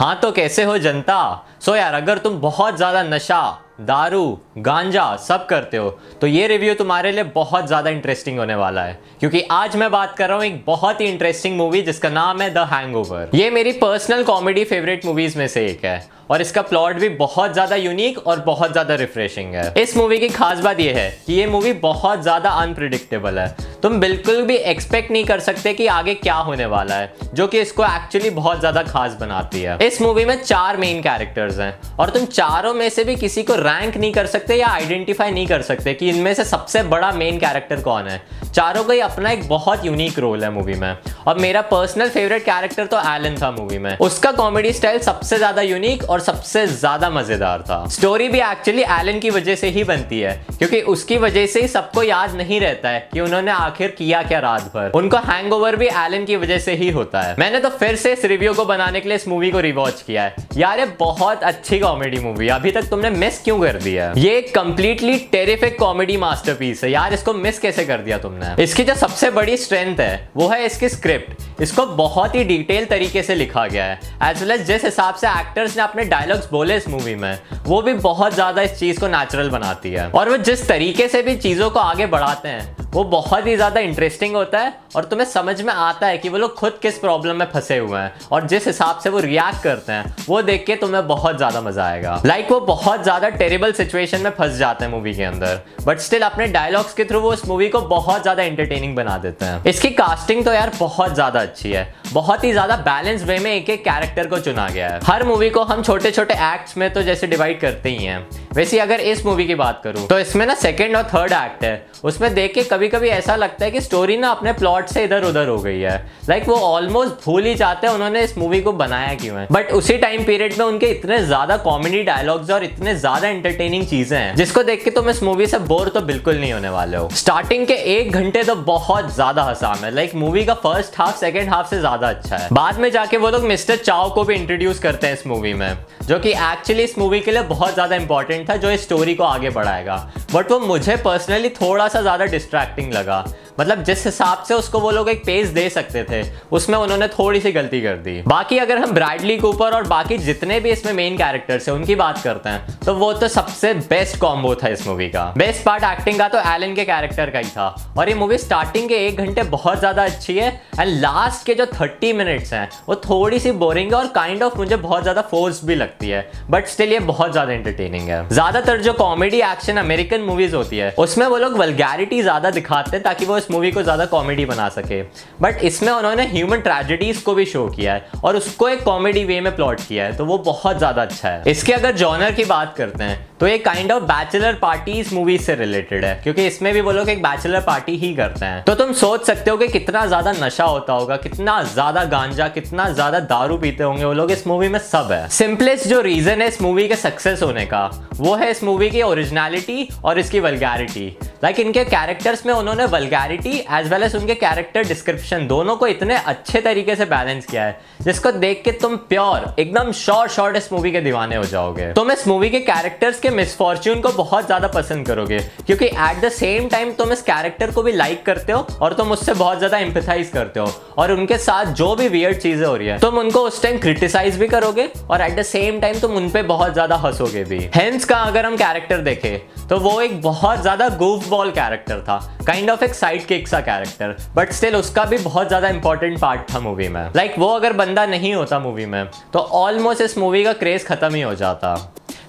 हाँ तो कैसे हो जनता? सो यार, अगर तुम बहुत ज़्यादा नशा, दारू, गांजा सब करते हो तो ये रिव्यू तुम्हारे लिए बहुत ज़्यादा इंटरेस्टिंग होने वाला है। क्योंकि आज मैं बात कर रहा हूँ एक बहुत ही इंटरेस्टिंग मूवी जिसका नाम है द हैंगओवर ये मेरी पर्सनल कॉमेडी फेवरेट मूवीज़ में से एक है, और इसका प्लॉट भी बहुत ज़्यादा यूनिक और बहुत ज़्यादा रिफ्रेशिंग है। इस मूवी की खास बात यह है कि ये मूवी बहुत ज़्यादा अनप्रिडिक्टेबल है। तुम बिल्कुल भी एक्सपेक्ट नहीं कर सकते कि आगे क्या होने वाला है, जो कि इसको एक्चुअली बहुत ज़्यादा खास बनाती है। इस मूवी में चार मेन कैरेक्टर्स हैं, और तुम चारों में से भी किसी को रैंक नहीं कर सकते या आइडेंटिफाई नहीं कर सकते कि इनमें से सबसे बड़ा मेन कैरेक्टर कौन है। चारों का ही अपना एक बहुत यूनिक रोल है मूवी में। और मेरा पर्सनल फेवरेट कैरेक्टर तो एलन था मूवी में। उसका कॉमेडी स्टाइल सबसे ज़्यादा यूनिक और सबसे ज़्यादा मज़ेदार था। स्टोरी भी एक्चुअली एलन की वजह से ही बनती है, क्योंकि उसकी वजह से ही सबको याद नहीं रहता है कि उन्होंने आखिर किया क्या रात भर? उनको हैंगओवर भी एलन की वजह से ही होता है। मैंने तो फिर से इस रिव्यू को बनाने के लिए इस मूवी को रिवॉच किया है। यार, ये बहुत अच्छी कॉमेडी मूवी अभी तक तुमने मिस क्यों कर दिया ये एक कंप्लीटली टेरिफिक कॉमेडी मास्टरपीस है। यार, इसको मिस कैसे कर दिया तुमने? इसकी जो सबसे बड़ी स्ट्रेंथ है, वो है इसकी स्क्रिप्ट इसको बहुत ही डिटेल तरीके से लिखा गया है। एज वेल एज जिस हिसाब से एक्टर्स ने अपने डायलॉग्स बोले इस मूवी में, वो भी बहुत ज़्यादा इस चीज़ को नेचुरल बनाती है। और वो जिस तरीके से भी चीज़ों को आगे बढ़ाते हैं वो बहुत ही ज़्यादा इंटरेस्टिंग होता है और तुम्हें समझ में आता है कि वो लोग खुद किस प्रॉब्लम में फंसे हुए हैं और जिस हिसाब से वो रिएक्ट करते हैं, वो देख के तुम्हें बहुत ज़्यादा मज़ा आएगा। लाइक like, वो बहुत ज़्यादा टेरेबल सिचुएशन में फंस जाते हैं मूवी के अंदर बट स्टिल अपने डायलॉग्स के थ्रू वो इस मूवी को बहुत ज़्यादा एंटरटेनिंग बना देते हैं। इसकी कास्टिंग तो यार बहुत ज़्यादा अच्छी है। बहुत ही ज़्यादा बैलेंस वे में एक एक कैरेक्टर को चुना गया है। हर मूवी को हम छोटे छोटे एक्ट्स में तो जैसे डिवाइड करते ही हैं। वैसे अगर इस मूवी की बात करूँ तो इसमें ना सेकेंड और थर्ड एक्ट है। उसमें देख के कभी कभी ऐसा लगता है कि स्टोरी ना अपने प्लॉट से इधर उधर हो गई है। लाइक like वो ऑलमोस्ट भूल ही जाते हैं उन्होंने इस मूवी को बनाया क्यों है। बट उसी टाइम पीरियड में उनके इतने ज़्यादा कॉमेडी डायलॉग्स और इतने ज़्यादा एंटरटेनिंग चीज़ें हैं जिसको देख के तुम इस मूवी से बोर तो बिल्कुल नहीं होने वाले हो। स्टार्टिंग के एक घंटे तो बहुत ज़्यादा हसाम है। लाइक like, मूवी का फ़र्स्ट हाफ़ सेकेंड हाफ़ से ज़्यादा अच्छा है। बाद में जाके वो लोग मिस्टर चाव को भी इंट्रोड्यूस करते हैं इस मूवी में जो कि एक्चुअली इस मूवी के लिए बहुत ज़्यादा इंपॉर्टेंट था जो इस स्टोरी को आगे बढ़ाएगा। बट वो मुझे पर्सनली थोड़ा सा ज़्यादा डिस्ट्रैक्टिंग लगा। मतलब जिस हिसाब से उसको वो लोग एक पेज दे सकते थे, उसमें उन्होंने थोड़ी सी गलती कर दी। बाकी अगर हम ब्राइडली कूपर और बाकी जितने भी इसमें मेन कैरेक्टर्स है, उनकी बात करते हैं तो वो तो सबसे बेस्ट कॉम्बो था इस मूवी का। बेस्ट पार्ट एक्टिंग का तो एलन के कैरेक्टर का ही था। और ये मूवी स्टार्टिंग के एक घंटे बहुत ज़्यादा अच्छी है एंड लास्ट के जो थर्टी मिनट्स हैं, वो थोड़ी सी बोरिंग है और काइंड ऑफ़ मुझे बहुत ज़्यादा फोर्स भी लगती है। बट स्टिल ये बहुत ज़्यादा इंटरटेनिंग है। ज़्यादातर जो कॉमेडी एक्शन अमेरिकन मूवीज़ होती है, उसमें वो लोग वलगैरिटी ज़्यादा दिखाते हैं, ताकि वो इस मूवी को ज़्यादा कॉमेडी बना सके। बट इसमें उन्होंने ह्यूमन ट्रेजिडीज को भी शो किया है और उसको एक कॉमेडी वे में प्लॉट किया है तो वो बहुत ज़्यादा अच्छा है। इसके अगर जॉनर की बात करते हैं तो ये काइंड ऑफ़ बैचलर पार्टी इस मूवी से रिलेटेड है, क्योंकि इसमें भी वो लोग एक बैचलर पार्टी ही करते हैं। तो तुम सोच सकते हो कि कितना ज़्यादा नशा होता होगा, कितना ज़्यादा गांजा, कितना ज़्यादा दारू पीते होंगे, वो लोग इस मूवी में सब है। सिंपलेस्ट जो रीजन है इस मूवी के सक्सेस होने का, वो है इस मूवी की ओरिजिनलिटी और इसकी वलगैरिटी लाइक like इनके कैरेक्टर्स में उन्होंने वलगैरिटी एज वेल एज उनके कैरेक्टर डिस्क्रिप्शन दोनों को इतने अच्छे तरीके से बैलेंस किया है, जिसको देख के तुम प्योर एकदम शॉर्ट शॉर्ट इस मूवी के दीवाने हो जाओगे। तुम इस मूवी के कैरेक्टर्स के मिसफॉर्च्यून को बहुत ज़्यादा पसंद करोगे क्योंकि एट द सेम टाइम तुम इस कैरेक्टर को भी लाइक करते हो और तुम उससे बहुत ज़्यादा एम्पथाइज करते हो। और उनके साथ जो भी वियर्ड चीज़ें हो रही है तुम उनको उस टाइम क्रिटिसाइज भी करोगे और एट द सेम टाइम तुम उन पे बहुत ज़्यादा हंसोगे भी। हेंस का अगर हम कैरेक्टर देखें तो वो एक बहुत ज़्यादा गुफ बॉल कैरेक्टर था काइंड ऑफ़ एक साइड किक सा कैरेक्टर बट स्टिल उसका भी बहुत ज़्यादा इंपॉर्टेंट पार्ट था मूवी में। लाइक like, वो अगर बंदा नहीं होता मूवी में तो ऑलमोस्ट इस मूवी का क्रेज खत्म ही हो जाता।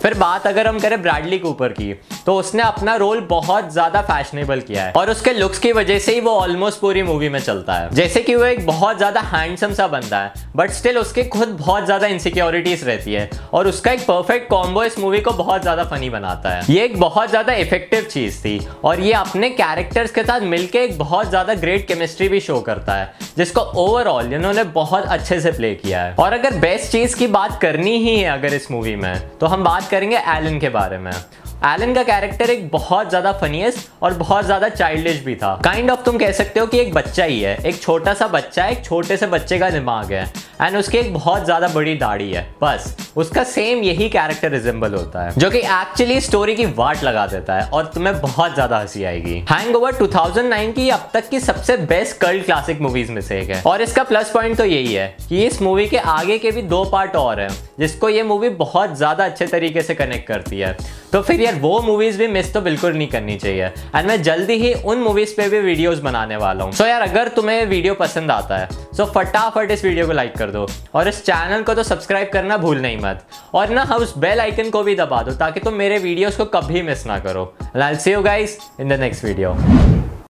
फिर बात अगर हम करें ब्रैडली कूपर की तो उसने अपना रोल बहुत ज़्यादा फैशनेबल किया है। और उसके लुक्स की वजह से ही वो ऑलमोस्ट पूरी मूवी में चलता है। जैसे कि वो एक बहुत ज़्यादा हैंडसम सा बंदा है बट स्टिल उसके खुद बहुत ज़्यादा इनसिक्योरिटीज रहती है। और उसका एक परफेक्ट कॉम्बो इस मूवी को बहुत ज़्यादा फनी बनाता है। ये एक बहुत ज़्यादा इफ़ेक्टिव चीज़ थी और ये अपने कैरेक्टर्स के साथ मिलकर एक बहुत ज़्यादा ग्रेट केमिस्ट्री भी शो करता है, जिसको ओवरऑल इन्होंने बहुत अच्छे से प्ले किया है। और अगर बेस्ट चीज़ की बात करनी ही है अगर इस मूवी में तो हम बात करेंगे एलन के बारे में। एलन का कैरेक्टर एक बहुत ज़्यादा फनीस और बहुत ज़्यादा चाइल्डिश भी था। काइंड kind ऑफ़ of तुम कह सकते हो कि एक बच्चा ही है। एक छोटा सा बच्चा है एक छोटे से बच्चे का दिमाग है। एंड उसकी एक बहुत ज़्यादा बड़ी दाढ़ी है। बस। उसका सेम यही कैरेक्टर रिजेंबल होता है। जो कि एक्चुअली स्टोरी की वाट लगा देता है और तुम्हें बहुत ज़्यादा हँसी आएगी। हैंगओवर 2009 की अब तक की सबसे बेस्ट कल्ट क्लासिक मूवीज़ में से एक है। और इसका प्लस पॉइंट तो यही है कि इस मूवी के आगे के भी दो पार्ट और हैं, जिसको ये मूवी बहुत ज़्यादा अच्छे तरीके से कनेक्ट करती है। तो फिर यार, वो मूवीज़ भी मिस तो बिल्कुल नहीं करनी चाहिए। एंड मैं जल्दी ही उन मूवीज़ पे भी वीडियोस बनाने वाला हूँ। सो so यार, अगर तुम्हें वीडियो पसंद आता है सो so फटाफट इस वीडियो को लाइक कर दो। और इस चैनल को तो सब्सक्राइब करना भूल नहीं मत। और ना उस बेल आइकन को भी दबा दो, ताकि तुम मेरे वीडियोस को कभी मिस ना करो। I see you guys in the next video